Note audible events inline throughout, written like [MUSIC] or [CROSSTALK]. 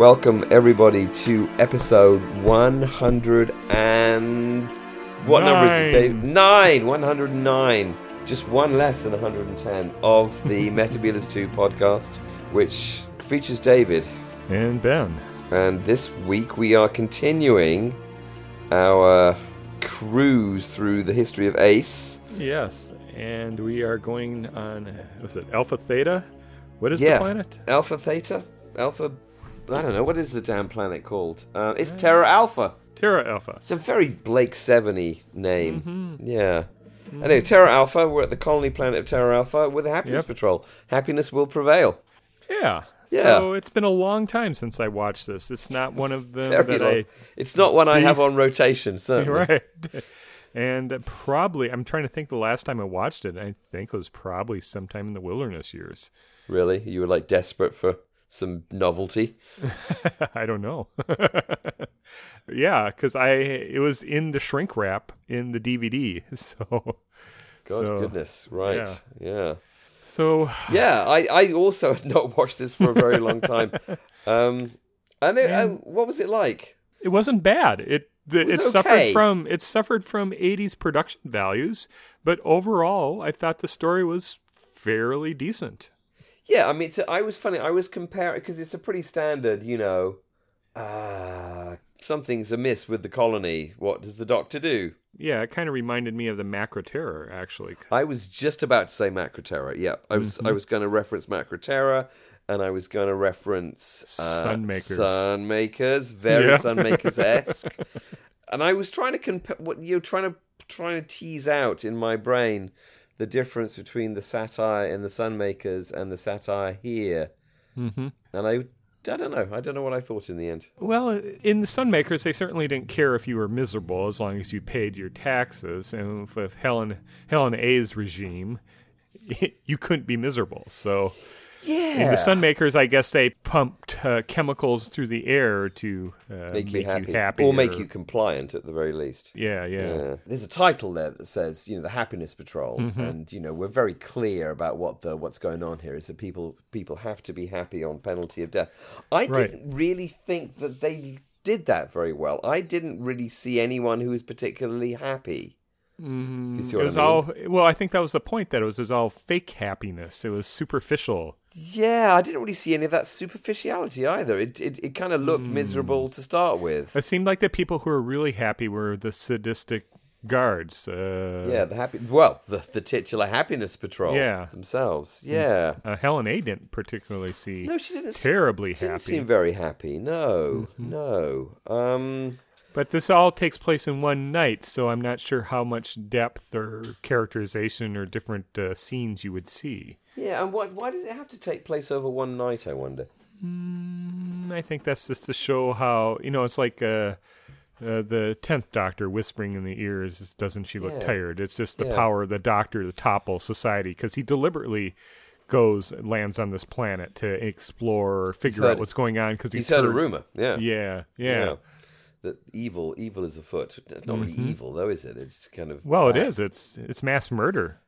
Welcome everybody to episode 100 and what number is it, Nine. Dave? Nine, 109. Just one less than 110 of the [LAUGHS] Metabolus 2 podcast, which features David. And Ben. And this week we are continuing our cruise through the history of Ace. Yes, and we are going on. Was it Alpha Theta? What is Yeah. the planet? Alpha Theta? Alpha. I don't know. What is the damn planet called? Uh, it's Terra Alpha. Terra Alpha. It's a very Blake Seven name. Mm-hmm. Yeah. Anyway, Terra Alpha, we're at the colony planet of Terra Alpha with the Happiness Yep. Patrol. Happiness will prevail. Yeah. Yeah. So it's been a long time since I watched this. It's not one of them [LAUGHS] Very that long. It's not one I have on rotation, I. [LAUGHS] certainly. Right. And probably, I'm trying to think the last time I watched it. I think it was probably sometime in the wilderness years. Really? You were like desperate for some novelty? [LAUGHS] I don't know. [LAUGHS] yeah, because I it was in the shrink wrap in the DVD. [LAUGHS] So, God so, goodness. Right. yeah. Yeah. So Yeah, I, I also had not watched this for a very long time. Um, and it, what was it like? it wasn't bad. It the, was it, okay. suffered from it suffered from 80s production values, but overall, I thought the story was fairly decent. Yeah, I mean, it's, I was funny. I was comparing because it's a pretty standard, you know. Uh, something's amiss with the colony. What does the doctor do? Yeah, it kind of reminded me of the Macra Terror, actually. I was just about to say Macra Terror. Yeah, I was. Mm-hmm. I was going to reference Macra Terror, and I was going to reference uh, Sunmakers. Sunmakers, very Yeah. Sunmakers esque. [LAUGHS] and I was trying to compare. What you're trying to trying to tease out in my brain the difference between the satire in the Sunmakers and the satire here. hmm And I, I don't know. I don't know what I thought in the end. Well, in the Sunmakers, they certainly didn't care if you were miserable as long as you paid your taxes. And with Helen Helen A's regime, [LAUGHS] you couldn't be miserable. So Yeah, in the Sunmakers, I guess they pumped uh, chemicals through the air to uh, make, you, happy. happy, or make you compliant at the very least. Yeah, yeah. Yeah. There's a title there that says, you know, the Happiness Patrol, Mm-hmm. and you know we're very clear about what the what's going on here is that people people have to be happy on penalty of death. I Right. didn't really think that they did that very well. I didn't really see anyone who was particularly happy. Mm, You see it what I was mean? all well. I think that was the point. That it was, it was all fake happiness. It was superficial. Yeah, I didn't really see any of that superficiality either. It it, it kind of looked Hmm. miserable to start with. It seemed like the people who were really happy were the sadistic guards. Uh, Yeah, the happy well, the the titular Happiness Patrol Yeah. themselves. Yeah. Uh, Helen A didn't particularly see No, she didn't. terribly didn't happy. seem very happy. No, Mm-hmm. no. Um, But this all takes place in one night, so I'm not sure how much depth or characterization or different uh, scenes you would see. yeah, and why why does it have to take place over one night? I wonder. Mm, I think that's just to show how you know it's like uh, uh, the tenth Doctor whispering in the ears. Doesn't she look Yeah. tired? It's just the Yeah. power of the Doctor to topple society because he deliberately goes lands on this planet to explore or figure heard- out what's going on because He's heard a rumor. Yeah, Yeah, yeah. That evil, evil is afoot. It's not really evil though, is it? It's kind of Mm-hmm. Well, it bad. is. It's it's mass murder.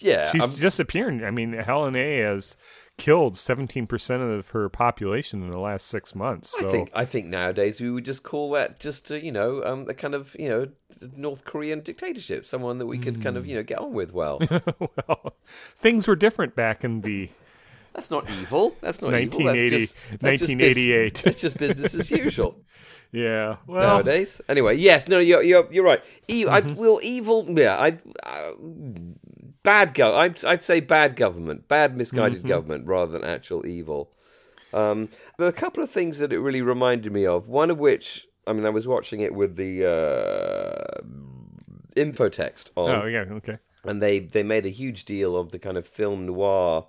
Yeah, She's I'm- disappearing. I mean, Helen A has killed 17% of her population in the last six months. So I think I think nowadays we would just call that just a, you know um, a kind of you know North Korean dictatorship, someone that we could kind Mm. of you know get on with well. [LAUGHS] well, things were different back in the [LAUGHS] That's not evil. That's not evil. That's just, that's just 1988. That's just business as usual. [LAUGHS] yeah. Well, nowadays. Anyway, yes, no, you're you're, you're right. E- I Mm-hmm. will evil. Yeah, I uh, bad go. I'd, I'd say bad government, bad misguided Mm-hmm. government, rather than actual evil. Um, there are a couple of things that it really reminded me of. One of which, I mean, I was watching it with the uh, infotext on, oh yeah, okay. and they they made a huge deal of the kind of film noir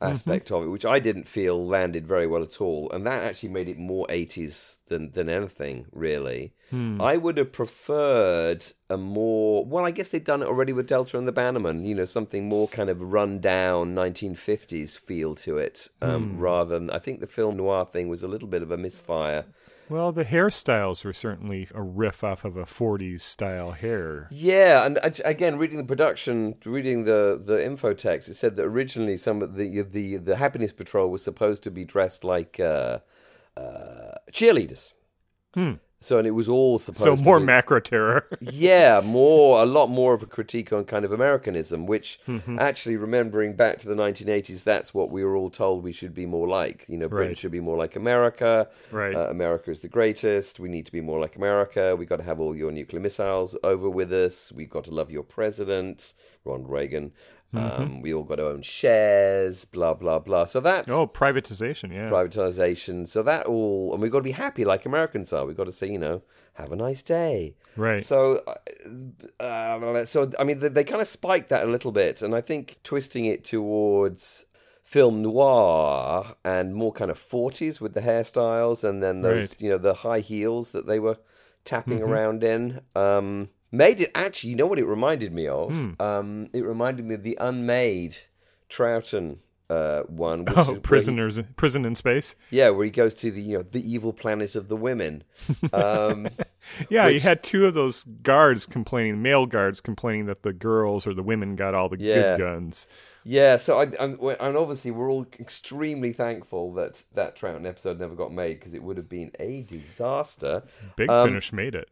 aspect mm-hmm. of it, which I didn't feel landed very well at all, and that actually made it more eighties than than anything really. Hmm. I would have preferred a more well, I guess they'd done it already with Delta and the Bannerman, you know, something more kind of run down nineteen fifties feel to it, um, hmm. rather than I think the film noir thing was a little bit of a misfire. Well, the hairstyles were certainly a riff off of a 40s style hair. Yeah, and again, reading the production, reading the the infotext, it said that originally some of the the the Happiness Patrol was supposed to be dressed like uh, uh, cheerleaders. So and it was all supposed. So to more be- Macra Terror. [LAUGHS] yeah, more a lot more of a critique on kind of Americanism, which Mm-hmm. actually remembering back to the 1980s, that's what we were all told we should be more like. You know, Britain Right. should be more like America. Right. Uh, America is the greatest. We need to be more like America. We got to have all your nuclear missiles over with us. We've got to love your president, Ronald Reagan. Mm-hmm. Um, we all got to own shares. Blah blah blah. So that's oh, privatization. Yeah. privatization. So that all, and we've got to be happy like Americans are. We've got to say, you know, have a nice day. Right. So, uh, uh, so I mean, they, they kind of spiked that a little bit, and I think twisting it towards film noir and more kind of forties with the hairstyles, and then those, Right. you know, the high heels that they were tapping around in. Um, made it actually. You know what it reminded me of? Um, it reminded me of the unmade Troughton uh, one. Which is Oh, where he- prisoners, prison in space. yeah, where he goes to the you know the evil planet of the women. [LAUGHS] Um, Yeah, you had two of those guards complaining, male guards complaining that the girls or the women got all the Yeah. good guns. yeah, so I, I'm, and obviously we're all extremely thankful that that Troughton episode never got made because it would have been a disaster. Big Um, Finish made it.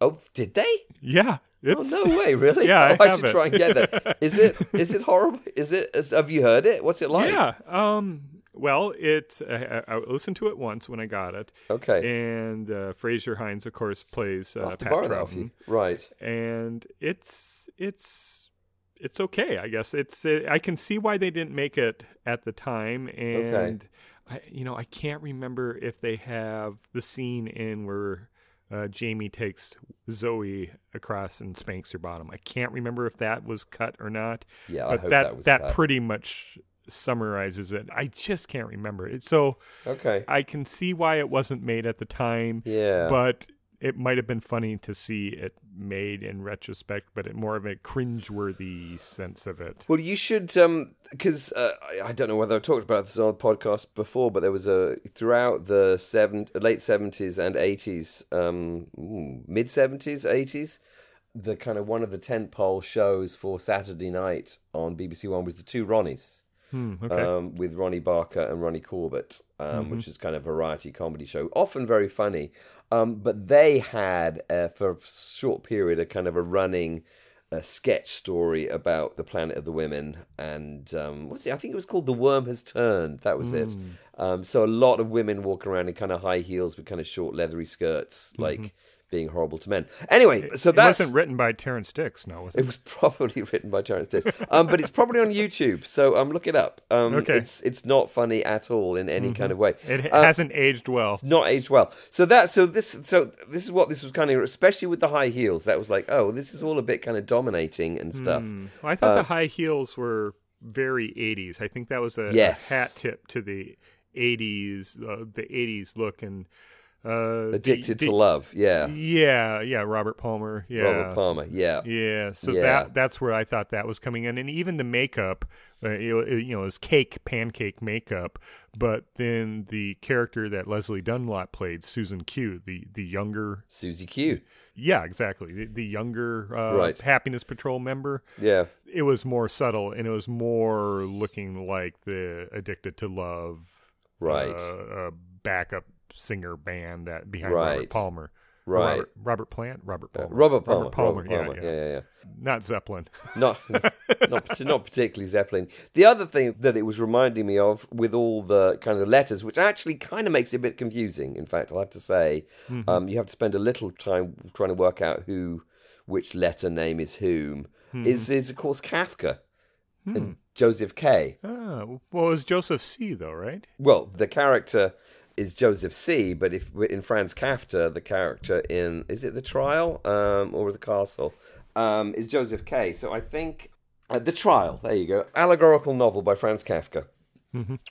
Oh, did they? Yeah, Oh no way, [LAUGHS] really? Yeah, oh, I I, should it. try and get that. [LAUGHS] Is it is it horrible? Is it? Is, have you heard it? What's it like? yeah. Um, well, it I, I listened to it once when I got it, Okay. and uh, Frazer Hines, of course, plays uh, I'll have to Pat Troughton. Right. and it's it's it's okay i guess it's uh, i can see why they didn't make it at the time and I, you know i can't remember if they have the scene in where uh, jamie takes zoe across and spanks her bottom i can't remember if that was cut or not Yeah, I but that that was that cut. pretty much summarizes it i just can't remember it so Okay. i can see why it wasn't made at the time Yeah. but it might have been funny to see it made in retrospect, but it more of a cringeworthy sense of it. Well, you should, um, because uh, I, don't know whether I've talked about this on the podcast before, but there was a throughout the seven, late seventies and eighties, um, mid seventies, eighties, the kind of one of the tentpole shows for Saturday night on BBC One was the Two Ronnies. Hmm, okay. Um, with Ronnie Barker and Ronnie Corbett, um, which is kind of a variety comedy show, often very funny. Um, but they had, uh, for a short period, a kind of a running uh, sketch story about the planet of the women. And um, what's it? I think it was called The Worm Has Turned. That was it. Um, so a lot of women walk around in kind of high heels with kind of short leathery skirts, like being horrible to men. Anyway, so it that's wasn't written by Terrance Dicks, no, was it? it was [LAUGHS] probably written by Terrance Dicks, um, but it's probably on YouTube. So um, look it up. Um, Okay. it's it's not funny at all in any kind of way. It Uh, hasn't aged well. not aged well. So that so this so this is what this was kind of especially with the high heels. That was like oh this is all a bit kind of dominating and stuff. Hmm. Well, I thought uh, the high heels were very 80s. I think that was a, a hat tip to the 80s, uh, the 80s look and uh, Addicted the- to love. Yeah. Yeah, yeah, Robert Palmer. Yeah. Robert Palmer. Yeah. Yeah, so Yeah. that that's where I thought that was coming in, and even the makeup, uh, you know, you know, is cake pancake makeup, but then the character that Lesley Dunlop played, Susan Q, the the younger, Susie Q. yeah, exactly, the, the younger uh, Right. Happiness Patrol member. Yeah. It was more subtle, and it was more looking like the Addicted to Love, Right. uh, uh, backup singer band that behind Right. Robert Palmer. Right. Robert, Robert Plant, Robert Palmer, Robert Palmer. Robert Palmer, Robert yeah, Palmer. yeah, yeah, yeah, yeah. not Zeppelin. [LAUGHS] not not not particularly Zeppelin. The other thing that it was reminding me of with all the kind of letters, which actually kind of makes it a bit confusing. In fact, I'll have to say, um, you have to spend a little time trying to work out who, which letter name is whom. Is is of course Kafka and Joseph K. Ah, well, it was Joseph C. though, right? Well, the character is Joseph C. But if in Franz Kafka, the character in is it the trial um, or the castle um, is Joseph K. So I think uh, the trial. There you go, allegorical novel by Franz Kafka.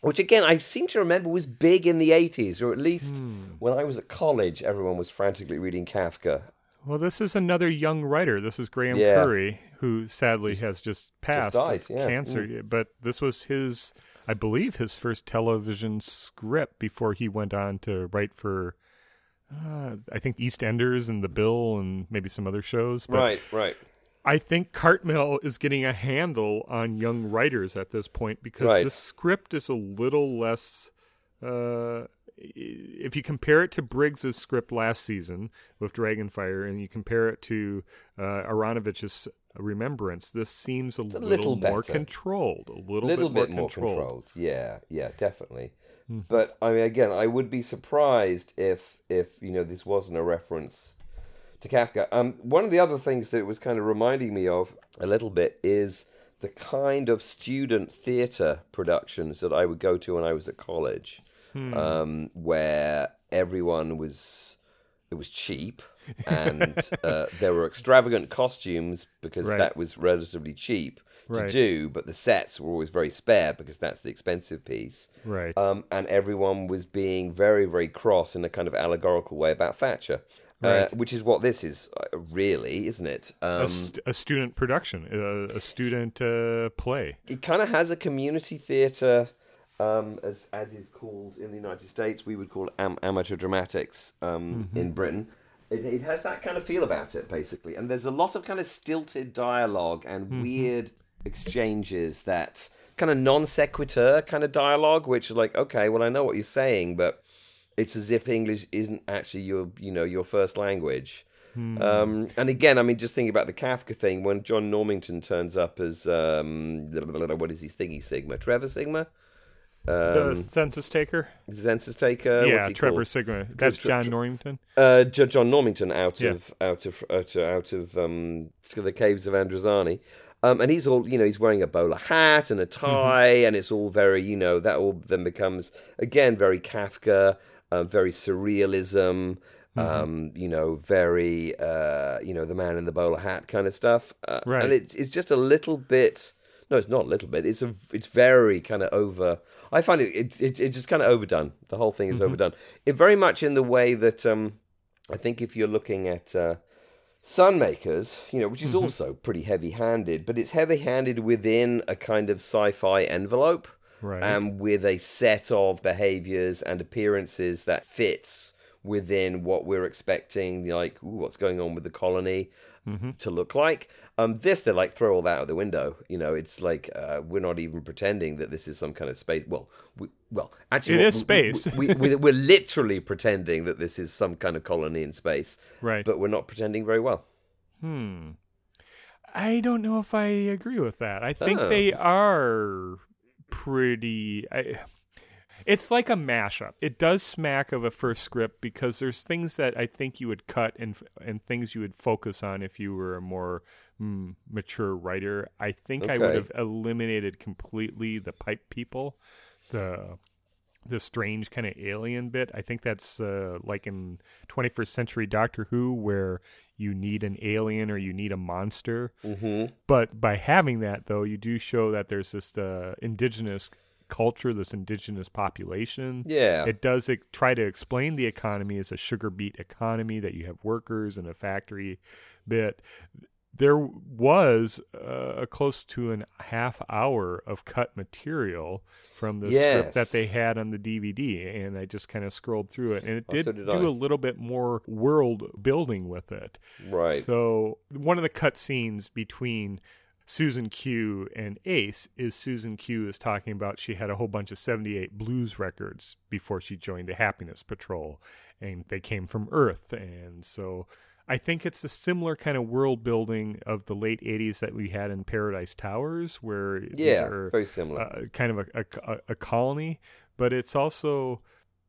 Which again, I seem to remember was big in the eighties, or at least when I was at college, everyone was frantically reading Kafka. Well, this is another young writer. This is Graeme Yeah. Curry, who sadly has just passed died, of yeah. Mm. cancer. But this was his, I believe, his first television script before he went on to write for, uh, I think EastEnders and The Bill and maybe some other shows. But right, right. I think Cartmel is getting a handle on young writers at this point because Right. the script is a little less uh, if you compare it to Briggs's script last season with Dragonfire, and you compare it to uh, Aaronovitch's Remembrance, this seems a, a little, little more better. controlled, a little, little bit, bit more controlled. controlled. Yeah, yeah, definitely. Mhm. But I mean, again, I would be surprised if if you know this wasn't a reference to Kafka. Um, one of the other things that it was kind of reminding me of a little bit is the kind of student theatre productions that I would go to when I was at college, Hmm. um, where everyone was it was cheap and [LAUGHS] uh, there were extravagant costumes because Right. that was relatively cheap to Right. do, but the sets were always very spare because that's the expensive piece. Right. Um, and everyone was being very, very cross in a kind of allegorical way about Thatcher, uh, which is what this is, uh, really, isn't it? Um, a, st- a student production, a, a student uh, play. it kind of has a community theatre, um, as as is called in the United States. We would call it am- amateur dramatics um, in Britain. It, it has that kind of feel about it, basically. And there's a lot of kind of stilted dialogue and weird exchanges that kind of non sequitur kind of dialogue, which is like, okay, well, I know what you're saying, but it's as if English isn't actually your, you know, your first language. Um, and again, I mean, just thinking about the Kafka thing, when John Normington turns up as um, what is he, Thingy Sigma, Trevor Sigma, the um, census taker. The census taker. yeah, Trevor called? Sigma. That's John Norrington. Uh, John Normington out Yeah. of out of out of, out of um, the caves of Androzani. Um, and he's all, you know, he's wearing a bowler hat and a tie, and it's all very, you know, that all then becomes again very Kafka, um, very surrealism, um, you know, very, uh, you know, the man in the bowler hat kind of stuff. Uh, Right. And it's it's just a little bit. No, it's not a little bit. It's a it's very kind of over. I find it it, it it's just kind of overdone. The whole thing is overdone. It very much in the way that um, I think if you're looking at uh, Sunmakers, you know, which is also pretty heavy-handed, but it's heavy-handed within a kind of sci-fi envelope, Right. and with a set of behaviors and appearances that fits within what we're expecting, like ooh, what's going on with the colony to look like. Um, this they like throw all that out the window. You know, it's like uh, we're not even pretending that this is some kind of space. Well, we, well, actually, It what- is we- space. We, we, we're literally pretending that this is some kind of colony in space, right. but we're not pretending very well. Hmm. I don't know if I agree with that. I think Oh. they are pretty. I, it's like a mashup. It does smack of a first script because there's things that I think you would cut and and things you would focus on if you were a more mm, mature writer. I think I would have eliminated completely the pipe people, the the strange kind of alien bit. I think that's uh, like in 21st century Doctor Who, where you need an alien or you need a monster. Mm-hmm. But by having that, though, you do show that there's this uh, indigenous culture, this indigenous population. Yeah. It does it, try to explain the economy as a sugar beet economy, that you have workers and a factory bit. There was uh, a close to an half hour of cut material from the script that they had on the DVD, and I just kind of scrolled through it, and it Oh, did, so did do I. a little bit more world building with it. Right. So one of the cut scenes between Susan Q and Ace is Susan Q is talking about she had a whole bunch of 78 blues records before she joined the Happiness Patrol and they came from Earth and so I think it's a similar kind of world building of the late 80s that we had in Paradise Towers where these yeah. are Very similar. uh, kind of a, a, a colony, but it's also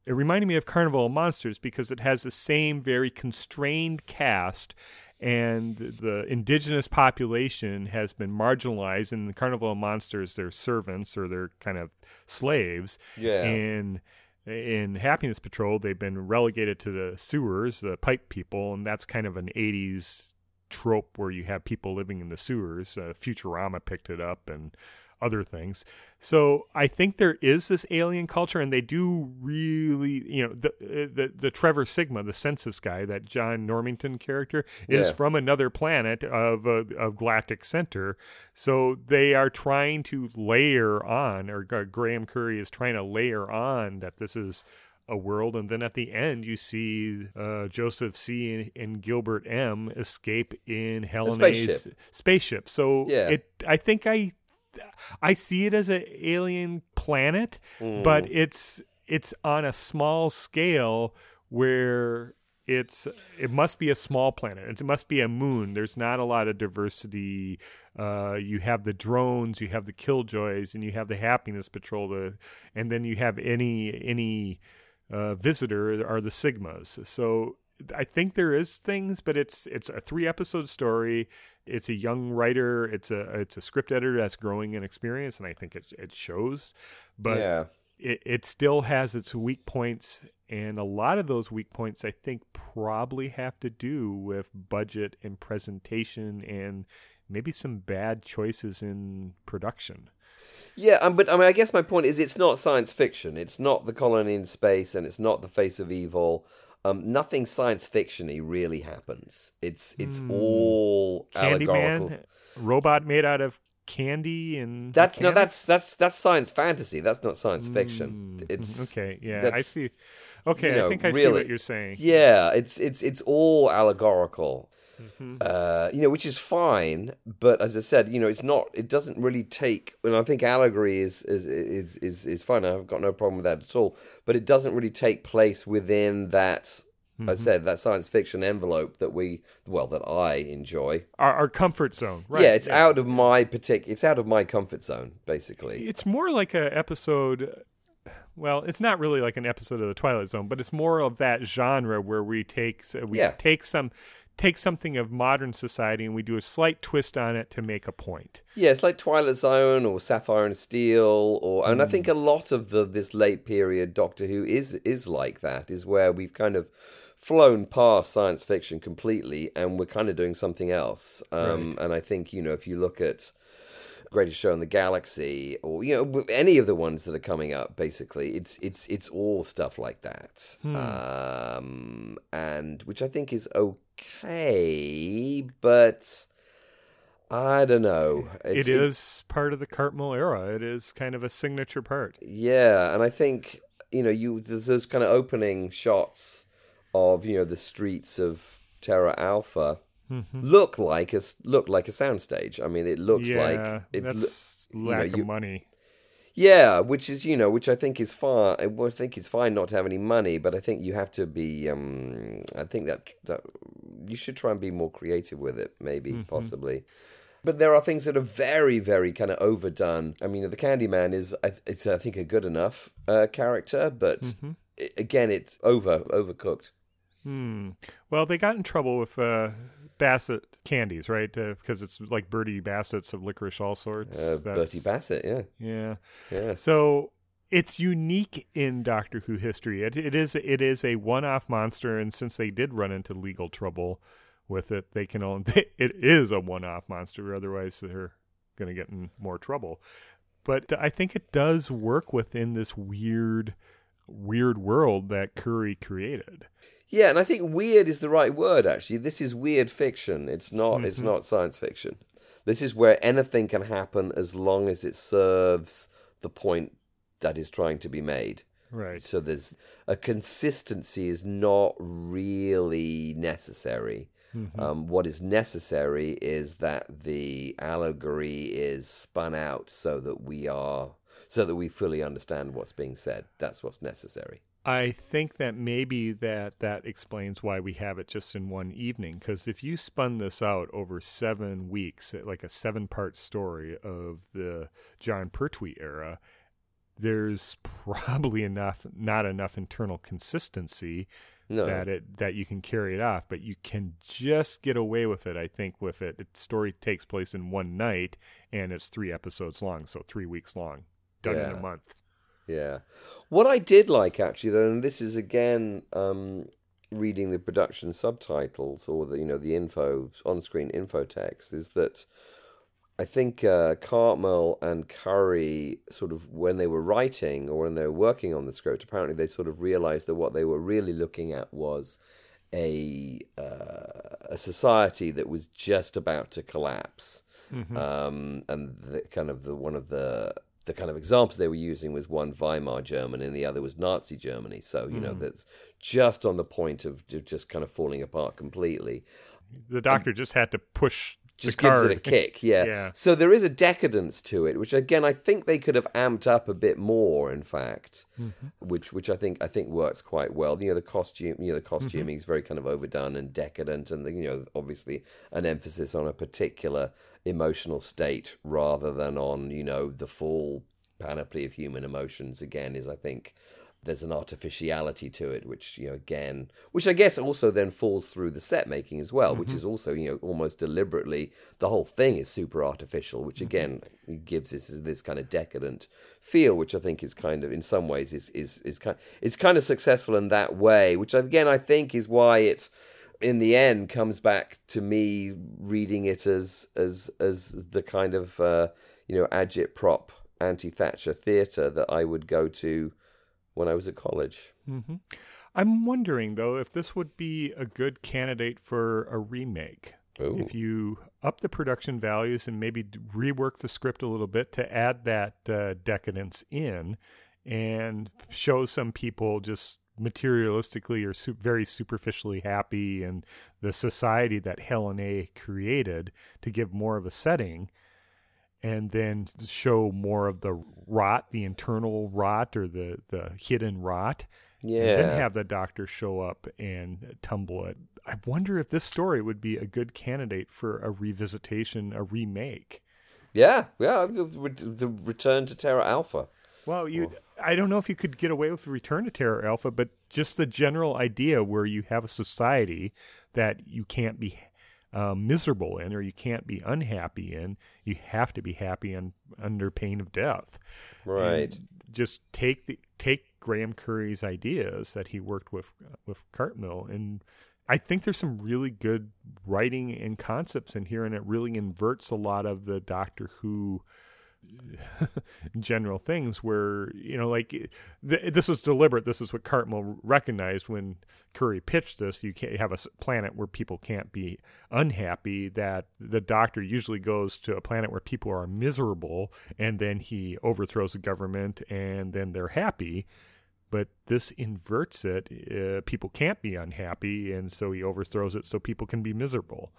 it reminded me of Carnival of Monsters because it has the same very constrained cast and the indigenous population has been marginalized in the Carnival of Monsters they're servants or they're kind of slaves yeah. and in Happiness Patrol, they've been relegated to the sewers, the pipe people, and that's kind of an 80s trope where you have people living in the sewers. Uh, Futurama picked it up and other things. So I think there is this alien culture, and they do really, you know, the the, the Trevor Sigma, the census guy, that John Normington character, is Yeah. from another planet of uh, of Galactic Center. So they are trying to layer on, or Gra- Graeme Curry is trying to layer on that this is a world, and then at the end you see uh, Joseph C. and, and Gilbert M. escape in Helen A's spaceship. spaceship. So Yeah. it, I think I, I see it as an alien planet, Mm. but it's it's on a small scale where it's it must be a small planet. It must be a moon. There's not a lot of diversity. Uh, you have the drones, you have the killjoys, and you have the happiness patrol. To, and then you have any any uh, visitor are the sigmas. So I think there is things, but it's it's a three episode story. It's a young writer. It's a it's a script editor that's growing in experience, and I think it it shows. But yeah. it it still has its weak points, and a lot of those weak points I think probably have to do with budget and presentation, and maybe some bad choices in production. Yeah, um, but I mean, I guess my point is, it's not science fiction. It's not the colony in space, and it's not the face of evil. Um, nothing science fictiony really happens. It's it's mm. all Candy allegorical. Man, robot made out of candy and that's no that's that's that's science fantasy. That's not science fiction. Mm. It's [LAUGHS] okay. Yeah, I see. Okay, you know, I think I really, see what you're saying. Yeah, it's it's it's all allegorical. Mm-hmm. Uh, you know, which is fine, but as I said, you know, it's not. It doesn't really take. And I think allegory is is is is, is fine. I've got no problem with that at all. But it doesn't really take place within that. Mm-hmm. I said that science fiction envelope that we, well, that I enjoy. Our, our comfort zone, right? Yeah, it's yeah. out of my particular. It's out of my comfort zone, basically. It's more like a episode well, it's not really like an episode of the Twilight Zone, but it's more of that genre where we take we yeah. take some take something of modern society and we do a slight twist on it to make a point. Yeah, it's like Twilight Zone or Sapphire and Steel, or and mm. I think hmm. a lot of the this late period Doctor Who is is like that. Is where we've kind of flown past science fiction completely and we're kind of doing something else. Um, right. And I think you know if you look at greatest show in the galaxy or you know any of the ones that are coming up basically it's it's it's all stuff like that hmm. um and which i think is okay but I don't know. It's, it is it, part of the Cartmel era. It is kind of a signature part. Yeah, and I think you know you there's those kind of opening shots of you know the streets of Terra Alpha mm-hmm. look like a look like a soundstage. I mean, it looks yeah, like it's that's lack you know, you, of money. Yeah, which is you know, which I think is fine. I think it's fine not to have any money, but I think you have to be. Um, I think that that you should try and be more creative with it, maybe mm-hmm. possibly. But there are things that are very, very kind of overdone. I mean, the Candyman is, it's I think a good enough uh, character, but mm-hmm. it, again, it's over overcooked. Hmm. Well, they got in trouble with uh, Bassett candies, right? Uh, because it's like Bertie Bassett's of licorice, all sorts. Uh, Bertie Bassett, yeah, yeah, yeah. So it's unique in Doctor Who history. It, it is it is a one-off monster, and since they did run into legal trouble with it, they can only [LAUGHS] it is a one-off monster. Otherwise, they're going to get in more trouble. But I think it does work within this weird, weird world that Curry created. Yeah, and I think weird is the right word. Actually, this is weird fiction. It's not. Mm-hmm. It's not science fiction. This is where anything can happen as long as it serves the point that is trying to be made. Right. So there's a consistency is not really necessary. Mm-hmm. Um, what is necessary is that the allegory is spun out so that we are so that we fully understand what's being said. That's what's necessary. I think that maybe that that explains why we have it just in one evening. Because if you spun this out over seven weeks, like a seven-part story of the Jon Pertwee era, there's [LAUGHS] probably enough, not enough internal consistency no. that it that you can carry it off. But you can just get away with it. I think with it, the story takes place in one night, and it's three episodes long, so three weeks long, done yeah. in a month. Yeah. What I did like actually, though, and this is again um, reading the production subtitles or the you know the info on-screen info text, is that I think uh, Cartmel and Curry sort of when they were writing or when they were working on the script, apparently they sort of realized that what they were really looking at was a uh, a society that was just about to collapse. Mm-hmm. Um, and the, kind of the one of the the kind of examples they were using was one Weimar Germany and the other was Nazi Germany. So, you mm. know, that's just on the point of just kind of falling apart completely. The doctor um, just had to push just gives it a kick. Yeah. yeah. So there is a decadence to it, which again I think they could have amped up a bit more. In fact, mm-hmm. which which I think I think works quite well. You know, the costume, you know, the costuming mm-hmm. is very kind of overdone and decadent, and the, you know, obviously an emphasis on a particular emotional state rather than on you know the full panoply of human emotions. Again, is I think there's an artificiality to it, which you know again, which I guess also then falls through the set making as well, mm-hmm. which is also you know almost deliberately the whole thing is super artificial, which mm-hmm. again gives this this kind of decadent feel, which I think is kind of in some ways is is is kind it's kind of successful in that way, which again I think is why it's in the end comes back to me reading it as as as the kind of uh, you know agitprop anti Thatcher theatre that I would go to when I was at college. Mm-hmm. I'm wondering though if this would be a good candidate for a remake. Ooh. If you up the production values and maybe rework the script a little bit to add that uh, decadence in and show some people just materialistically or su- very superficially happy in the society that Helen A created to give more of a setting and then show more of the rot, the internal rot or the, the hidden rot. Yeah. And then have the doctor show up and tumble it. I wonder if this story would be a good candidate for a revisitation, a remake. Yeah, yeah, the return to Terra Alpha. Well, you I don't know if you could get away with return to Terra Alpha, but just the general idea where you have a society that you can't be uh, miserable in or you can't be unhappy in. You have to be happy and under pain of death. Right. And just take the take Graeme Curry's ideas that he worked with with Cartmel and I think there's some really good writing and concepts in here and it really inverts a lot of the Doctor Who [LAUGHS] general things where you know like th- this was deliberate. This is what cartmel recognized when curry pitched this. You can't have a planet where people can't be unhappy that the doctor usually goes to a planet where people are miserable and then he overthrows the government and then they're happy. But this inverts it. Uh, people can't be unhappy and so he overthrows it so people can be miserable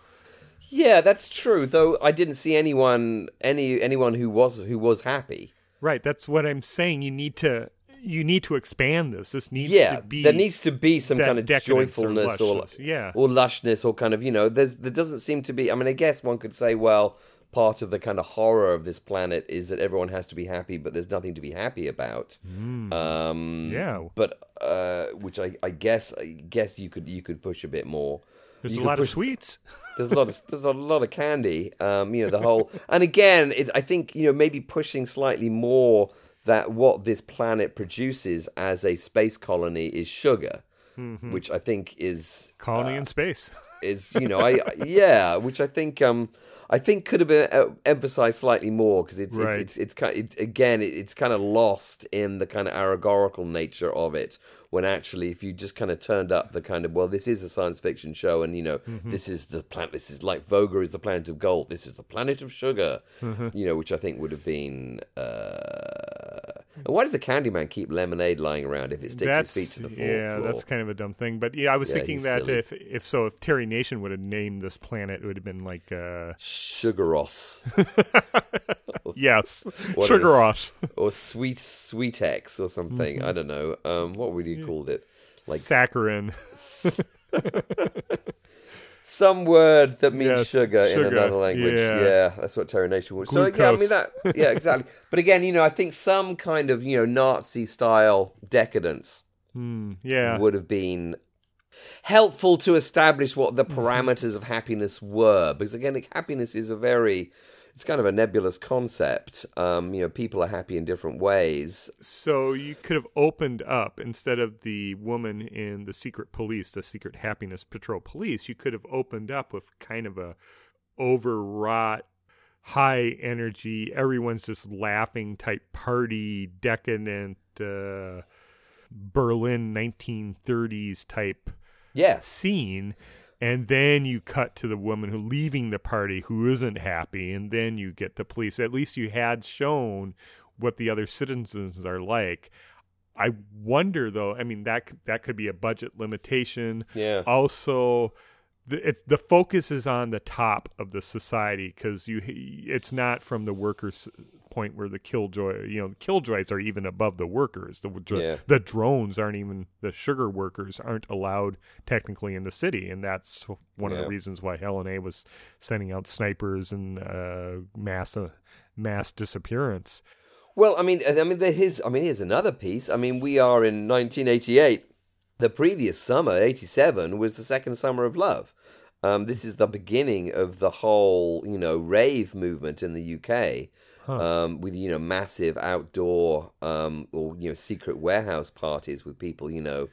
yeah, that's true. Though I didn't see anyone any anyone who was who was happy. Right. That's what I'm saying. You need to you need to expand this. This needs yeah, to be there needs to be some kind of joyfulness or, or yeah or lushness or kind of you know there's there doesn't seem to be. I mean, I guess one could say, well, part of the kind of horror of this planet is that everyone has to be happy, but there's nothing to be happy about. Mm. Um, yeah, but uh, which I, I guess I guess you could you could push a bit more. There's you a lot push, of sweets. There's a lot of there's a lot of candy. Um, you know the whole, and again, it, I think you know maybe pushing slightly more that what this planet produces as a space colony is sugar, mm-hmm. which I think is colony uh, in space. Is you know I [LAUGHS] yeah, which I think um I think could have been uh, emphasized slightly more because it's, right. it's, it's it's kind it's again it, it's kind of lost in the kind of allegorical nature of it when actually if you just kind of turned up the kind of well this is a science fiction show and you know mm-hmm. this is the planet this is like Voga is the planet of gold this is the planet of sugar mm-hmm. you know which I think would have been uh... why does the Candyman keep lemonade lying around if it sticks that's, his feet to the floor? Yeah, that's kind of a dumb thing. But yeah, I was yeah, thinking that silly. if if so, if Terry Nation would have named this planet, it would have been like uh... Sugaros. [LAUGHS] yes, [LAUGHS] Sugaros or sweet sweet sweetex or something. Mm-hmm. I don't know. Um, what would you called it like saccharin. [LAUGHS] Some word that means yes, sugar, sugar, in another language. Yeah, yeah that's what Terry Nation was. So yeah, I mean that. Yeah, exactly. [LAUGHS] but again, you know, I think some kind of you know Nazi style decadence. Mm, yeah, would have been helpful to establish what the mm-hmm. parameters of happiness were. Because again, happiness is a very it's kind of a nebulous concept. Um, you know, people are happy in different ways. So you could have opened up instead of the woman in the secret police, the secret happiness patrol police. You could have opened up with kind of a overwrought, high energy, everyone's just laughing type party, decadent uh, Berlin 1930s type yeah. scene and then you cut to the woman who leaving the party who isn't happy and then you get the police. At least you had shown what the other citizens are like. I wonder though i mean that that could be a budget limitation. Yeah. Also the it, the focus is on the top of the society because you it's not from the workers point where the killjoy you know the killjoys are even above the workers the Yeah. the drones aren't even the sugar workers aren't allowed technically in the city and that's one of the reasons why Helen A was sending out snipers and uh, mass uh, mass disappearance Well, I mean, I mean, there is. I mean, here's another piece. I mean, we are in 1988. The previous summer, 87, was the second summer of love. Um, this is the beginning of the whole, you know, rave movement in the UK, um, with you know massive outdoor um, or you know secret warehouse parties with people, you know,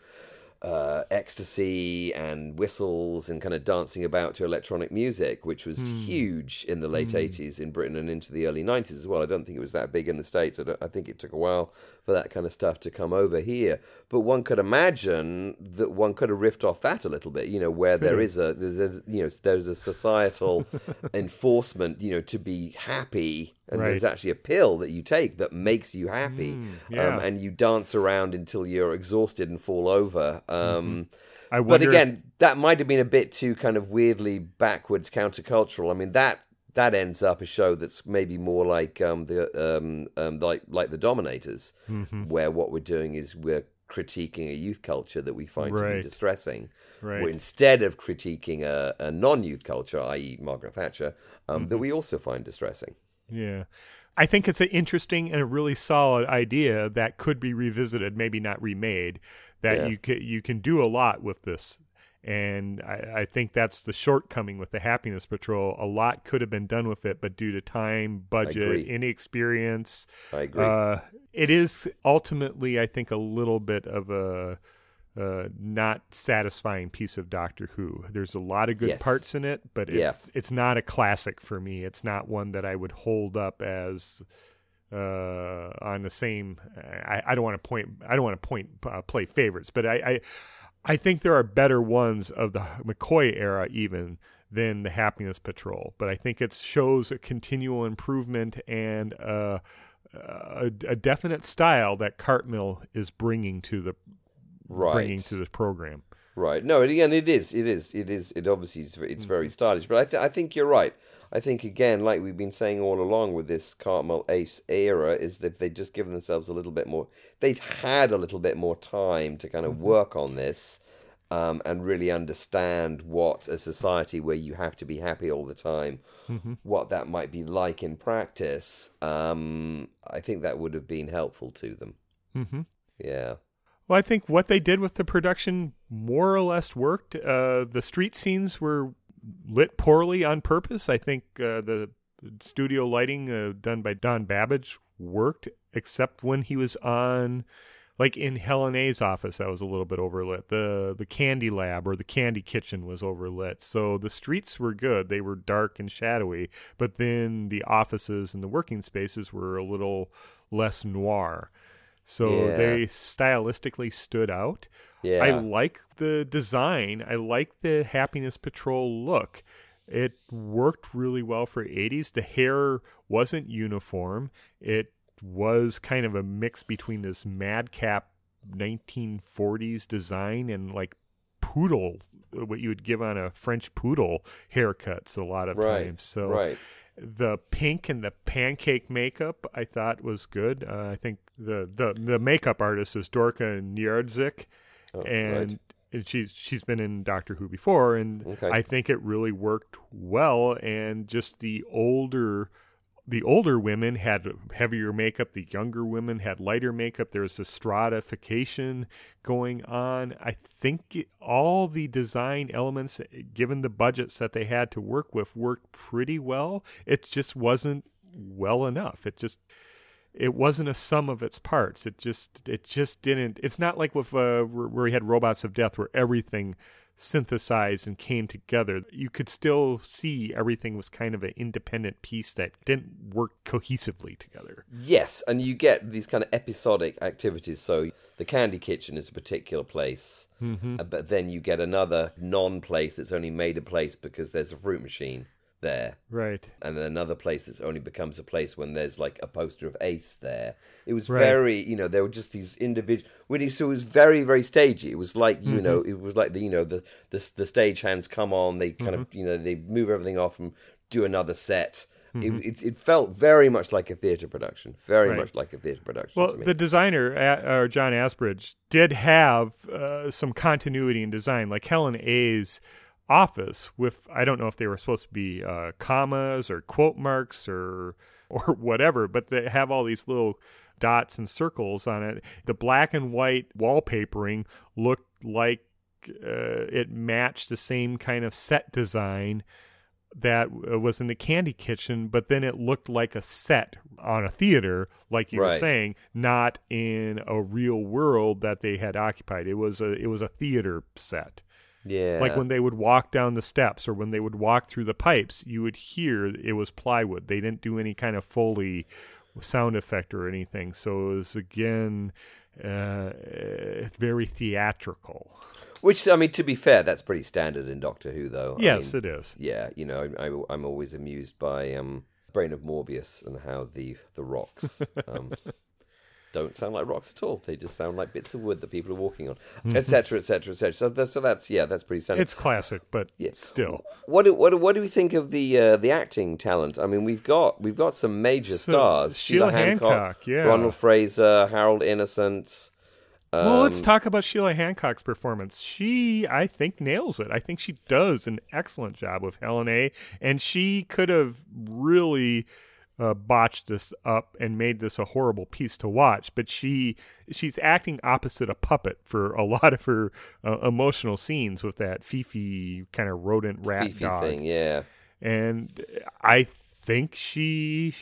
uh, ecstasy and whistles and kind of dancing about to electronic music, which was huge in the late 80s in Britain and into the early 90s as well. I don't think it was that big in the States. I, don't, I think it took a while for that kind of stuff to come over here. But one could imagine that one could have riffed off that a little bit, you know, where there is a, there's, you know, there's a societal [LAUGHS] enforcement, you know, to be happy. And Right. there's actually a pill that you take that makes you happy. yeah. um, and you dance around until you're exhausted and fall over. Um, I But wonder if- again, that might have been a bit too kind of weirdly backwards countercultural. I mean, that that ends up a show that's maybe more like um, the um, um, like like the Dominators, Mm-hmm. where what we're doing is we're critiquing a youth culture that we find to be distressing. Right. Instead of critiquing a, a non-youth culture, i.e., Margaret Thatcher, um, Mm-hmm. that we also find distressing. Yeah. I think it's an interesting and a really solid idea that could be revisited, maybe not remade. That Yeah. you can you can do a lot with this, and I, I think that's the shortcoming with the Happiness Patrol. A lot could have been done with it, but due to time, budget, inexperience, I agree. uh, it is ultimately, I think, a little bit of a uh, not satisfying piece of Doctor Who. There's a lot of good Yes. parts in it, but Yeah. it's it's not a classic for me. It's not one that I would hold up as uh, on the same. I, I don't want to point. I don't want to point uh, play favorites, but I, I I think there are better ones of the McCoy era even than the Happiness Patrol. But I think it shows a continual improvement and uh, a, a definite style that Cartmel is bringing to the right. bringing to the program. Right. No, and again, it is. It is. It is. It obviously is. It's Mm-hmm. very stylish. But I, th- I think you're right. I think again, like we've been saying all along with this Cartmel Ace era, is that they'd just given themselves a little bit more. They'd had a little bit more time to kind of Mm-hmm. work on this. Um, and really understand what a society where you have to be happy all the time, Mm-hmm. what that might be like in practice. Um, I think that would have been helpful to them. hmm Yeah. Well, I think what they did with the production more or less worked. Uh, the street scenes were lit poorly on purpose. I think uh, the studio lighting uh, done by Don Babbage worked, except when he was on, like in Helen A's office, that was a little bit overlit. The the candy lab or the candy kitchen was overlit. So the streets were good; they were dark and shadowy. But then the offices and the working spaces were a little less noir. So Yeah. they stylistically stood out. Yeah. I like the design. I like the Happiness Patrol look. It worked really well for 80s. The hair wasn't uniform. It was kind of a mix between this madcap 1940s design and like poodle, what you would give on a French poodle haircuts a lot of Right. times. So right. The pink and the pancake makeup I thought was good. Uh, I think the, the the makeup artist is Dorka Nieradzik, Oh, and, right. and she's she's been in Doctor Who before, and Okay. I think it really worked well. And just the older the older women had heavier makeup. The younger women had lighter makeup. There was a stratification going on. I think all the design elements, given the budgets that they had to work with, worked pretty well. It just wasn't well enough. It just it wasn't a sum of its parts. It just it just didn't. It's not like with uh, where we had Robots of Death, where everything synthesized and came together. You could still see everything was kind of an independent piece that didn't work cohesively together. Yes, and you get these kind of episodic activities. So the Candy Kitchen is a particular place, Mm-hmm. but then you get another non-place that's only made a place because there's a fruit machine there. Right. And then another place that only becomes a place when there's like a poster of Ace there. It was Right. very, you know, there were just these individual. When you, so it was very, very stagey. It was like, you know, Mm-hmm. it was like the, you know, the the, the stage hands come on, they kind Mm-hmm. of, you know, they move everything off and do another set. Mm-hmm. It, it it felt very much like a theater production, very Right. much like a theater production. Well, to me. the designer, uh, or John Asbridge, did have uh, some continuity in design, like Helen A's office with I don't know if they were supposed to be uh, commas or quote marks or [LAUGHS] or whatever, but they have all these little dots and circles on it. The black and white wallpapering looked like uh, it matched the same kind of set design that uh, was in the candy kitchen, but then it looked like a set on a theater, like you were saying, not in a real world that they had occupied. It was a it was a theater set. Yeah, Like when they would walk down the steps or when they would walk through the pipes, you would hear it was plywood. They didn't do any kind of foley sound effect or anything. So it was again uh, very theatrical. which I mean, to be fair, that's pretty standard in Doctor Who, though. I Yes, mean, it is. yeah, you know, I, I, I'm always amused by um, Brain of Morbius and how the the rocks um, [LAUGHS] don't sound like rocks at all. They just sound like bits of wood that people are walking on, etc., etc., etc. So, that's- so that's yeah, that's pretty standard. It's classic, but Yeah. still. What do, what do, what do we think of the uh, the acting talent? I mean, we've got we've got some major So, stars: Sheila Hancock, yeah. Ronald Fraser, Harold Innocent. well, let's um, talk about Sheila Hancock's performance. She, I think, nails it. I think she does an excellent job with Helen A. And she could have really uh, botched this up and made this a horrible piece to watch. But she, she's acting opposite a puppet for a [LAUGHS] lot of her uh, emotional scenes with that Fifi kind of rodent rat Fifi dog thing, yeah. and I think she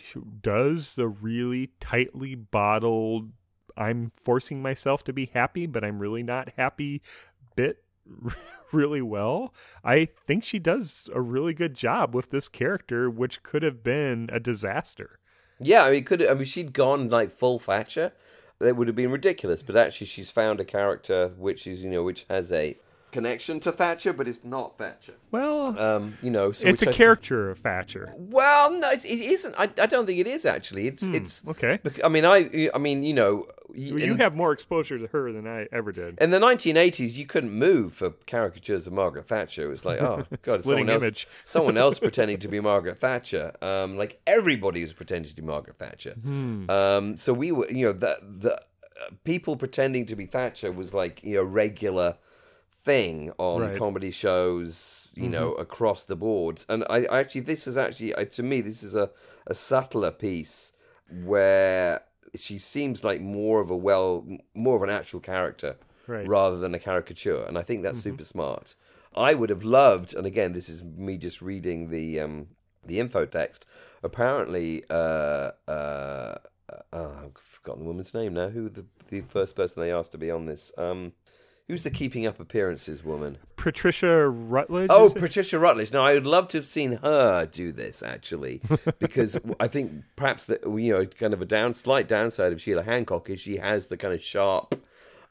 does a really tightly bottled I'm forcing myself to be happy but I'm really not happy bit [LAUGHS] really well. I think she does a really good job with this character which could have been a disaster. Yeah, I mean, could I mean she'd gone like full Thatcher, that would have been ridiculous. But actually, she's found a character which is you know which has a connection to Thatcher, but it's not Thatcher. Well, Um, you know, so it's a caricature of Thatcher. Well, no, it, it isn't. I, I don't think it is actually. It's it's. Okay. I mean, I I mean, you know, You in, have more exposure to her than I ever did. in the 1980s, you couldn't move for caricatures of Margaret Thatcher. It was like, oh [LAUGHS] god, someone else, someone else [LAUGHS] pretending to be Margaret Thatcher. Um, like everybody was pretending to be Margaret Thatcher. Hmm. Um, so we were, you know, the the uh, people pretending to be Thatcher was like you know regular thing on Right. Mm-hmm. comedy shows, you know, across the board. And I, I actually, this is actually, I, to me, this is a, a subtler piece where she seems like more of a well, more of an actual character Right. Mm-hmm. rather than a caricature. And I think that's super smart. I would have loved, and again, this is me just reading the um, the info text. Apparently, uh, uh, uh, I've forgotten the woman's name now. Who the the first person they asked to be on this? Um, who's the keeping up appearances woman? Patricia Routledge. Oh. Patricia Routledge. Now, I would love to have seen her do this actually, [LAUGHS] because I think perhaps that you know, kind of a down, slight downside of Sheila Hancock is she has the kind of sharp,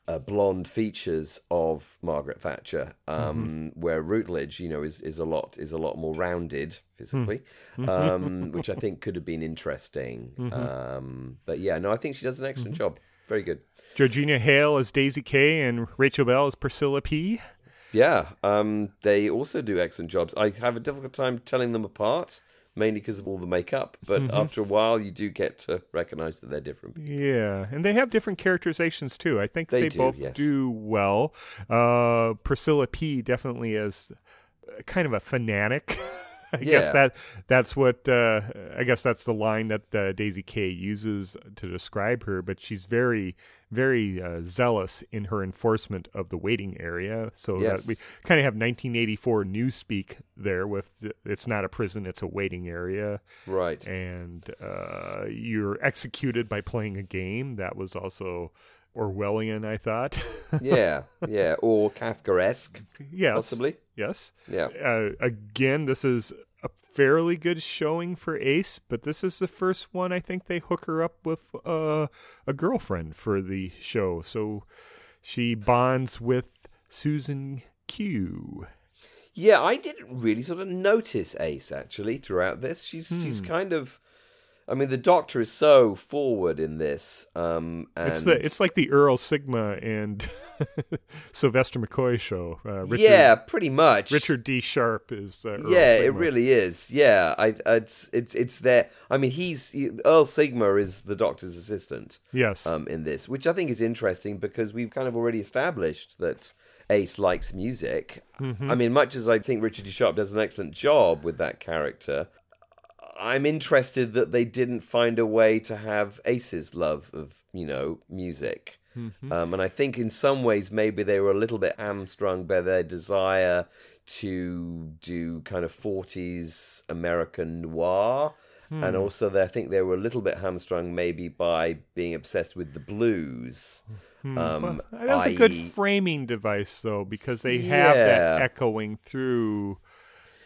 uh, blonde features of Margaret Thatcher, um, where Routledge, you know, is, is a lot is a lot more rounded physically, um, which I think could have been interesting. [LAUGHS] Um, but yeah, no, I think she does an excellent job. Very good. Georgina Hale as Daisy K and Rachel Bell as Priscilla P. Yeah, um, they also do excellent jobs. I have a difficult time telling them apart, mainly because of all the makeup. But Mm-hmm. after a while, you do get to recognize that they're different. Yeah, and they have different characterizations too. I think They they, do, both yes. do well. Uh, Priscilla P definitely is kind of a fanatic. [LAUGHS] [LAUGHS] I Yeah. guess that that's what uh, I guess that's the line that uh, Daisy K uses to describe her. But she's very, very uh, zealous in her enforcement of the waiting area. So Yes. that we kind of have 1984 newspeak there with it's not a prison, it's a waiting area Right. and uh, you're executed by playing a game. That was also Orwellian, I thought. [LAUGHS] yeah, yeah. Or Kafkaesque, Yeah, possibly. Yes. Yeah. Uh, again, this is a fairly good showing for Ace, but this is the first one I think they hook her up with uh, a girlfriend for the show. So she bonds with Susan Q. Yeah, I didn't really sort of notice Ace actually throughout this. She's hmm. she's kind of I mean, the Doctor is so forward in this. Um, and it's the it's like the Earl Sigma and [LAUGHS] Sylvester McCoy show. Uh, Richard, yeah, pretty much. Richard D. Sharp is. Uh, yeah, Sigma. it really is. Yeah, I, it's it's it's there. I mean, he's he, Earl Sigma is the Doctor's assistant. Yes. Um, in this, which I think is interesting because we've kind of already established that. Ace likes music. Mm-hmm. I mean, much as I think Richard D. Sharp does an excellent job with that character, I'm interested that they didn't find a way to have Ace's love of you know music. Mm-hmm. Um, and I think in some ways maybe they were a little bit hamstrung by their desire to do kind of 40s American noir. Hmm. And also, they, I think they were a little bit hamstrung maybe by being obsessed with the blues. Hmm. Um, well, that was a good framing device, though, because they yeah. have that echoing through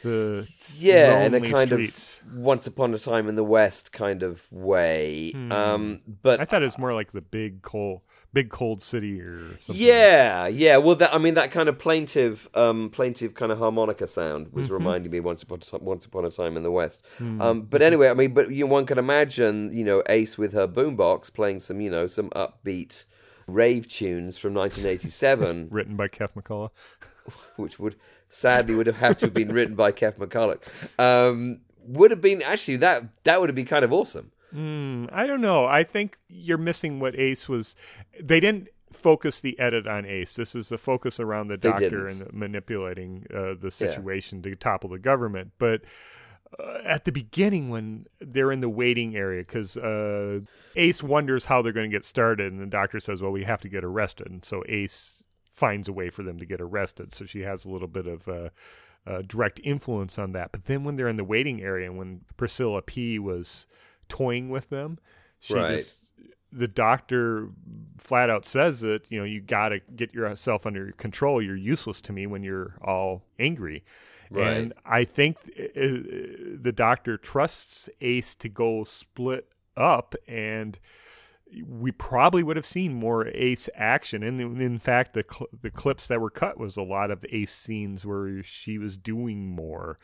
the yeah in a kind streets. of once upon a time in the west kind of way hmm. um but i thought it was more like the big cold big cold city or something yeah yeah well that i mean that kind of plaintive um plaintive kind of harmonica sound was mm-hmm. reminding me once upon a time, once upon a time in the west mm-hmm. um but anyway i mean but you know, one can imagine you know ace with her boombox playing some you know some upbeat rave tunes from 1987 [LAUGHS] written by Keff McCulloch which would sadly would have had to have been written by Keff McCulloch. Um, would have been actually that that would have been kind of awesome. Mm, I don't know. I think you're missing what Ace was. They didn't focus the edit on Ace. This was the focus around the doctor and manipulating uh, the situation yeah. to topple the government. But uh, at the beginning, when they're in the waiting area, because uh, Ace wonders how they're going to get started, and the doctor says, "Well, we have to get arrested." And so Ace finds a way for them to get arrested. So she has a little bit of uh, uh, direct influence on that. But then when they're in the waiting area, and when Priscilla P was toying with them, she right. just the doctor flat out says that you know you got to get yourself under control. You're useless to me when you're all angry. Right. And I think uh, the doctor trusts Ace to go split up and we probably would have seen more Ace action. And in fact, the cl- the clips that were cut was a lot of Ace scenes where she was doing more.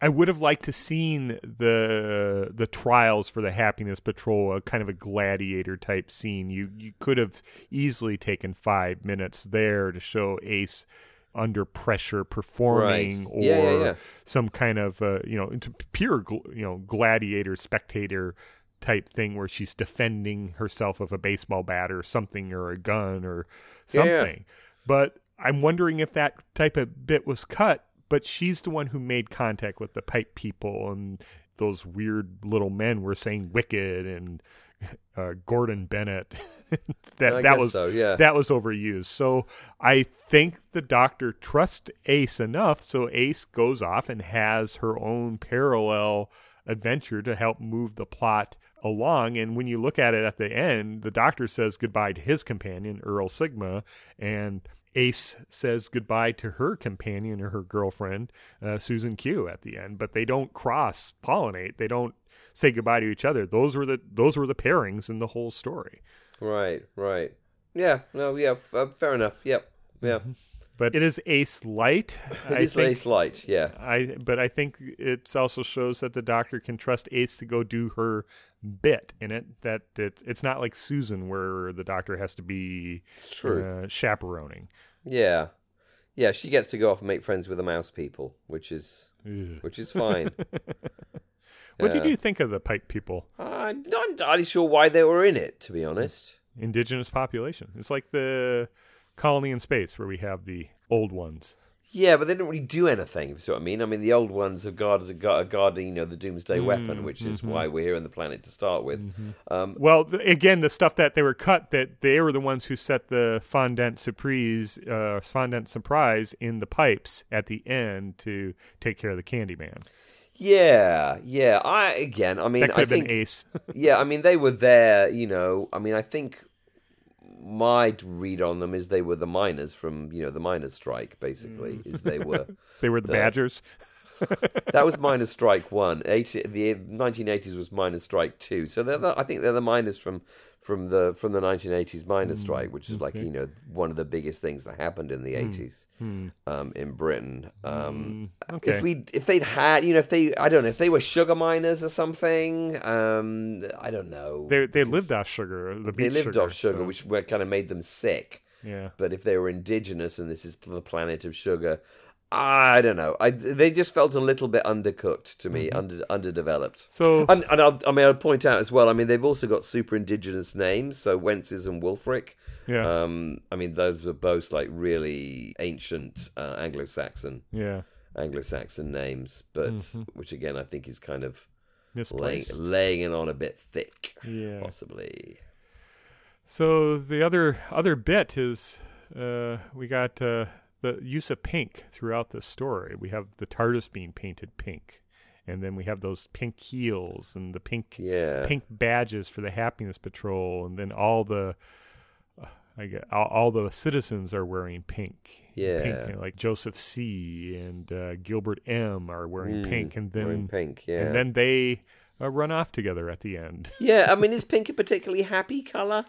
I would have liked to seen the the trials for the Happiness Patrol, a kind of a gladiator type scene. You you could have easily taken five minutes there to show Ace under pressure performing right. or yeah, yeah, yeah. some kind of uh, you know pure you know gladiator spectator type thing where she's defending herself with a baseball bat or something or a gun or something. Yeah. But I'm wondering if that type of bit was cut, but she's the one who made contact with the pipe people and those weird little men were saying wicked and uh, Gordon Bennett. [LAUGHS] that that was so, yeah. that was overused. So I think the doctor trusts Ace enough so Ace goes off and has her own parallel adventure to help move the plot along. And when you look at it at the end, the doctor says goodbye to his companion, Earl Sigma, and Ace says goodbye to her companion or her girlfriend, uh, Susan Q, at the end. But they don't cross pollinate. They don't say goodbye to each other. Those were the those were the pairings in the whole story. Right, right. Yeah, no, yeah, uh, fair enough. Yep, yeah. Mm-hmm but it is ace light. It is think, ace light, yeah. I but I think it also shows that the doctor can trust Ace to go do her bit in it. That it's it's not like Susan where the doctor has to be it's true. Uh, chaperoning. Yeah, yeah. She gets to go off and make friends with the mouse people, which is Ugh. which is fine. [LAUGHS] what did you think of the pipe people? I'm not entirely sure why they were in it, to be honest. Indigenous population. It's like the colony in space where we have the old ones. Yeah, but they don't really do anything. If you see what I mean? I mean, the old ones are guard, are guarding, you know, the Doomsday mm, weapon, which is mm-hmm. why we're here on the planet to start with. Mm-hmm. Um, well, again, the stuff that they were cut, that they were the ones who set the fondant surprise, uh, fondant surprise in the pipes at the end to take care of the Candyman. Yeah, yeah. I again, I mean, I have think, been Ace. [LAUGHS] yeah, I mean, they were there. You know, I mean, I think my read on them is they were the miners from you know the miners strike basically mm. is they were [LAUGHS] they were the, the, badgers that was miners strike one. 80, the 1980s was miners strike two. So they're the, I think they're the miners from from the from the 1980s miners strike, which is okay. like you know one of the biggest things that happened in the 80s Hmm. um, in Britain. Um, Mm, okay. If we if they'd had you know if they I don't know if they were sugar miners or something. Um, I don't know. they they lived off sugar. The They lived sugar, off sugar, so- which kind of made them sick. yeah. But if they were indigenous and this is the planet of sugar, I don't know. I they just felt a little bit undercooked to me, under underdeveloped. So And, and I'll, I mean, I'll point out as well. I mean, they've also got super indigenous names, so Wences and Wulfric. yeah, Um, I mean, those were both like really ancient uh, Anglo-Saxon yeah, Anglo-Saxon names, but Mm-hmm. which again I think is kind of laying, misplaced. laying it on a bit thick, Yeah. possibly. So the other other bit is uh, we got uh, the use of pink throughout the story. We have the TARDIS being painted pink, and then we have those pink heels and the pink Yeah. pink badges for the Happiness Patrol, and then all the uh, I get, all, all the citizens are wearing pink. Yeah. pink, like Joseph C. and uh, Gilbert M. are wearing Mm, pink, and then Wearing pink, yeah. and then they uh, run off together at the end. yeah, I mean, is [LAUGHS] pink a particularly happy color?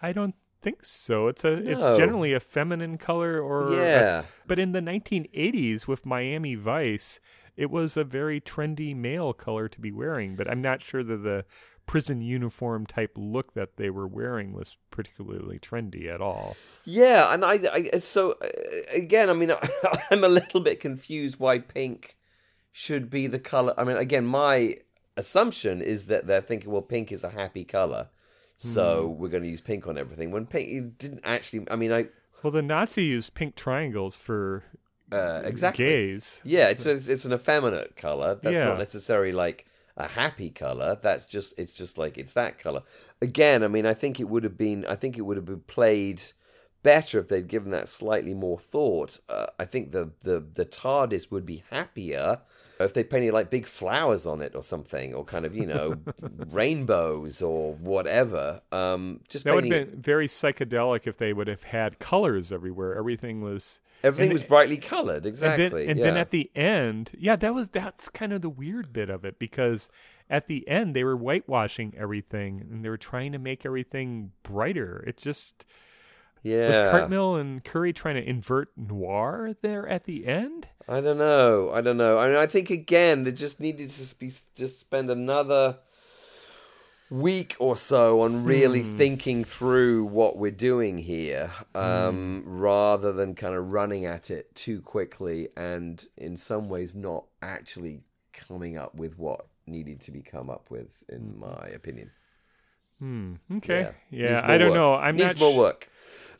I don't think so. It's a it's generally a feminine color or Yeah. but in the 1980s with Miami Vice, it was a very trendy male color to be wearing, but I'm not sure that the prison uniform type look that they were wearing was particularly trendy at all. Yeah, and I, I so uh, again, I mean, [LAUGHS] I'm a little bit confused why pink should be the color. I mean, again, my assumption is that they're thinking, well, pink is a happy color, so Hmm. we're going to use pink on everything. When pink it didn't actually, I mean, I Well, the Nazi used pink triangles for uh, exactly, gays. yeah, it's a, it's an effeminate color. That's Yeah. not necessarily like a happy color. That's just it's just like it's that color. Again, I mean, I think it would have been I think it would have been played better if they'd given that slightly more thought. Uh, I think the the the TARDIS would be happier if they painted like big flowers on it or something, or kind of you know [LAUGHS] rainbows or whatever. Um, just That would painting have been very psychedelic if they would have had colors everywhere. Everything was everything and- was brightly colored. Exactly. And, then, and yeah. then at the end, yeah, that was that's kind of the weird bit of it because at the end they were whitewashing everything and they were trying to make everything brighter. It just yeah. was Cartmel and Curry trying to invert noir there at the end. I don't know. I don't know. I mean, I think again they just needed to be just spend another week or so on really Hmm. thinking through what we're doing here, um, Hmm. rather than kind of running at it too quickly and in some ways not actually coming up with what needed to be come up with, in my opinion. Hmm. Okay. Needs Yeah, I don't work. know. I'm needs not. more sh- work.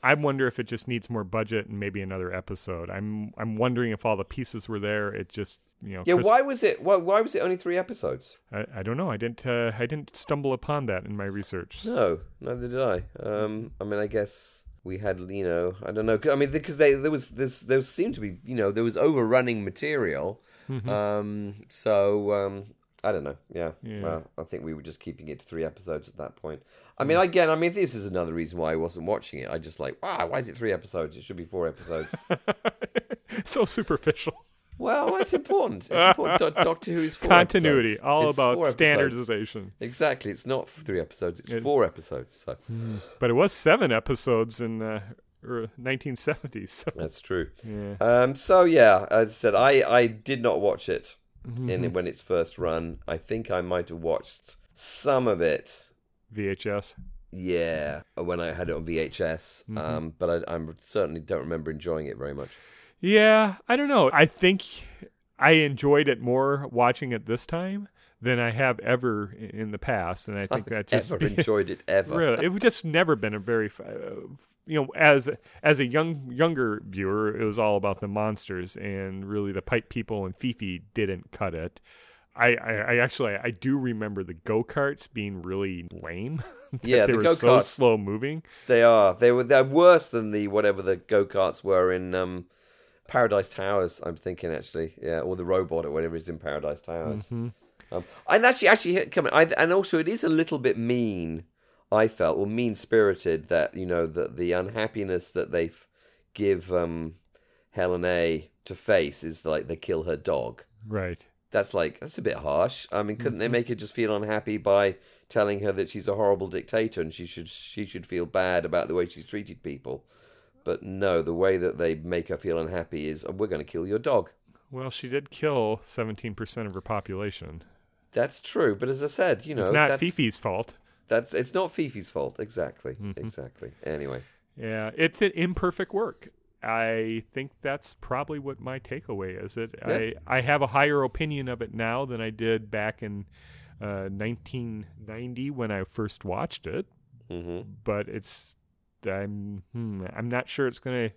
I wonder if it just needs more budget and maybe another episode. I'm I'm wondering if all the pieces were there. It just you know. Yeah, Chris- why was it? Why, why was it only three episodes? I, I don't know. I didn't. Uh, I didn't stumble upon that in my research. No, neither did I. Um, I mean, I guess we had, you know, I don't know. I mean, because they there was this there seemed to be, you know, there was overrunning material. Um, so um, I don't know. Yeah. Yeah. Well, I think we were just keeping it to three episodes at that point. I mean, again, I mean, this is another reason why I wasn't watching it. I just like, wow, why is it three episodes? It should be four episodes. [LAUGHS] so superficial. well, it's important. It's important. Do- [LAUGHS] Doctor Who is four Continuity, episodes. all It's about standardization. Exactly. It's not three episodes. It's It- four episodes. So. [SIGHS] But it was seven episodes in uh, er, 1970s. So, That's true. yeah. Um, so yeah, as I said, I, I did not watch it Mm-hmm. in when it's first run. I think I might have watched some of it. VHS. Yeah, when I had it on VHS. Mm-hmm. Um, but I, I certainly don't remember enjoying it very much. Yeah, I don't know. I think I enjoyed it more watching it this time than I have ever in the past, and I think I've that just ever enjoyed it [LAUGHS] ever. really it just never been a very uh, you know as as a young younger viewer it was all about the monsters and really the pipe people and fifi didn't cut it i i, I actually i do remember the go-karts being really lame [LAUGHS] Yeah, they the were so go-karts. slow moving They are. They were. They're worse than the whatever the go karts were in um, Paradise Towers. I'm thinking actually, yeah, or the robot or whatever is in Paradise Towers. Mm-hmm. Um, and actually, actually, I, and also it is a little bit mean. I felt, or mean spirited, that you know that the unhappiness that they give um, Helen A to face is like they kill her dog. Right. That's like that's a bit harsh. I mean, couldn't they Mm-hmm. make her just feel unhappy by telling her that she's a horrible dictator and she should she should feel bad about the way she's treated people? But no, the way that they make her feel unhappy is "Oh, we're going to kill your dog. Well, she did kill 17% of her population. That's true, but as I said, you know, it's not that's, Fifi's fault. That's it's not Fifi's fault. Exactly, Mm-hmm. exactly. Anyway, Yeah, it's an imperfect work. I think that's probably what my takeaway is. It Yeah. I I have a higher opinion of it now than I did back in uh, 1990 when I first watched it. hmm But it's I'm hmm, I'm not sure it's going to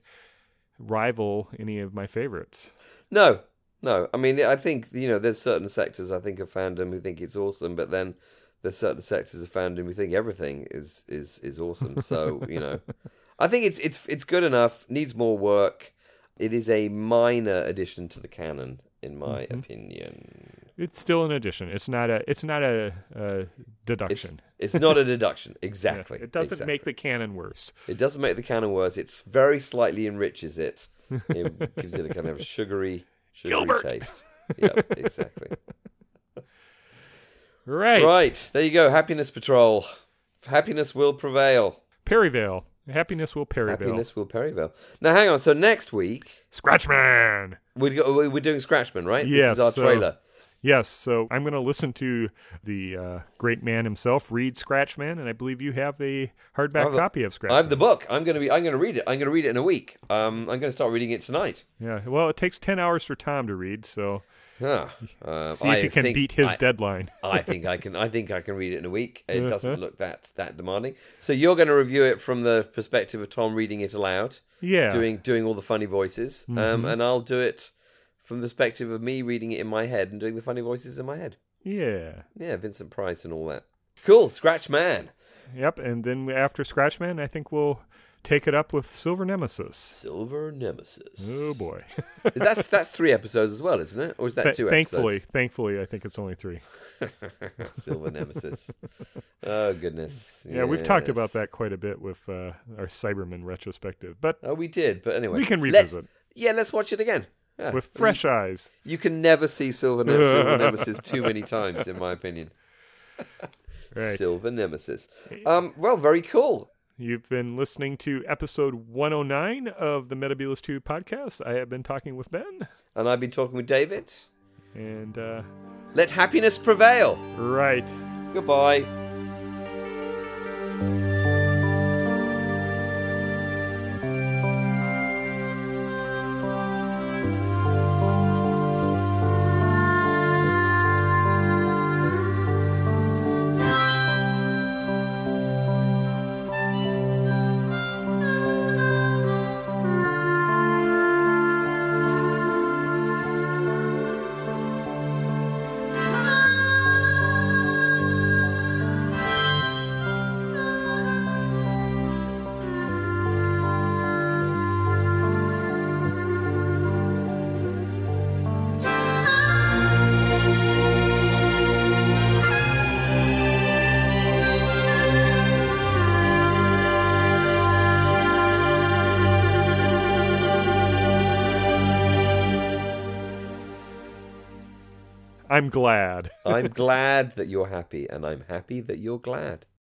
rival any of my favorites. no, no. I mean, I think you know, there's certain sectors I think of fandom who think it's awesome, but then there's certain sectors of fandom who think everything is is is awesome. So you know, [LAUGHS] I think it's it's it's good enough. Needs more work. It is a minor addition to the canon, in my Mhm. opinion. It's still an addition. It's not a it's not a, a deduction. it's not a [LAUGHS] deduction. Yeah, Exactly. it doesn't exactly. make the canon worse. It doesn't make the canon worse. It's very slightly enriches it. It [LAUGHS] gives it a kind of sugary, sugary Gilbert. taste. Yep, exactly. [LAUGHS] Right. Right, there you go. Happiness Patrol. Happiness will prevail. Perryvale. Happiness will Perryvale. Happiness will prevail. Now, hang on. So next week Scratchman. we go, we're doing Scratchman, right? Yes, This is our so- trailer. Yes, so I'm going to listen to the uh, great man himself read Scratchman, and I believe you have a hardback have a- copy of Scratchman. I have the book. I'm gonna be. I'm gonna read it. I'm gonna read it in a week. Um, I'm gonna start reading it tonight. Yeah, well, it takes ten hours for Tom to read, so um, see I if you can beat his I- deadline. [LAUGHS] I think I can. I think I can read it in a week. It Uh-huh. doesn't look that that demanding. So you're going to review it from the perspective of Tom reading it aloud, Yeah, doing doing all the funny voices, um, Mhm. and I'll do it from the perspective of me reading it in my head and doing the funny voices in my head. yeah, Yeah, Vincent Price and all that. Cool, Scratch Man, yep. And then after Scratchman, I think we'll take it up with Silver Nemesis. Silver Nemesis. Oh boy! [LAUGHS] that's that's three episodes as well, isn't it? Or is that Th- two thankfully, episodes? thankfully, I think it's only three. [LAUGHS] Silver Nemesis. Oh goodness. Yeah, we've talked about that quite a bit with uh, our Cyberman retrospective, but Oh, we did, but anyway, we can let's- revisit yeah, let's watch it again. Yeah. with fresh eyes. You can never see Silver, ne- [LAUGHS] Silver Nemesis too many times, in my opinion. [LAUGHS] Right. Silver Nemesis. Um, well, very cool. You've been listening to episode 109 of the Metabolus 2 podcast. I have been talking with Ben, And I've been talking with David. and uh, Let happiness prevail. right. Goodbye. Glad. I'm [LAUGHS] glad that you're happy, and I'm happy that you're glad.